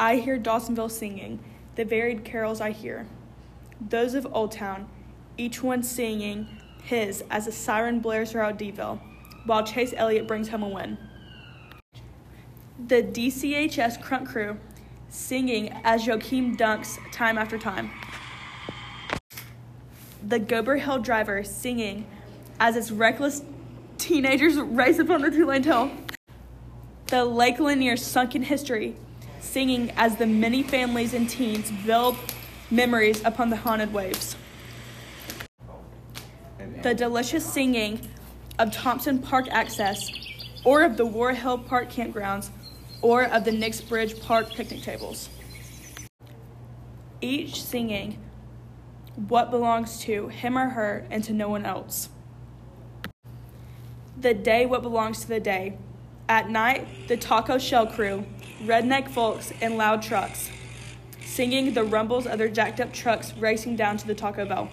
I hear Dawsonville singing, the varied carols I hear. Those of Old Town, each one singing his as a siren blares throughout Deville, while Chase Elliott brings home a win. The DCHS Crunk Crew singing as Joachim dunks time after time. The Gober Hill driver singing as its reckless teenagers race upon the two lane hill. The Lake Lanier sunken history singing as the many families and teens build memories upon the haunted waves. The delicious singing of Thompson Park access, or of the War Hill Park campgrounds, or of the Nix Bridge Park picnic tables. Each singing what belongs to him or her and to no one else. The day what belongs to the day. At night, the taco shell crew, redneck folks, and loud trucks, singing the rumbles of their jacked up trucks racing down to the Taco Bell.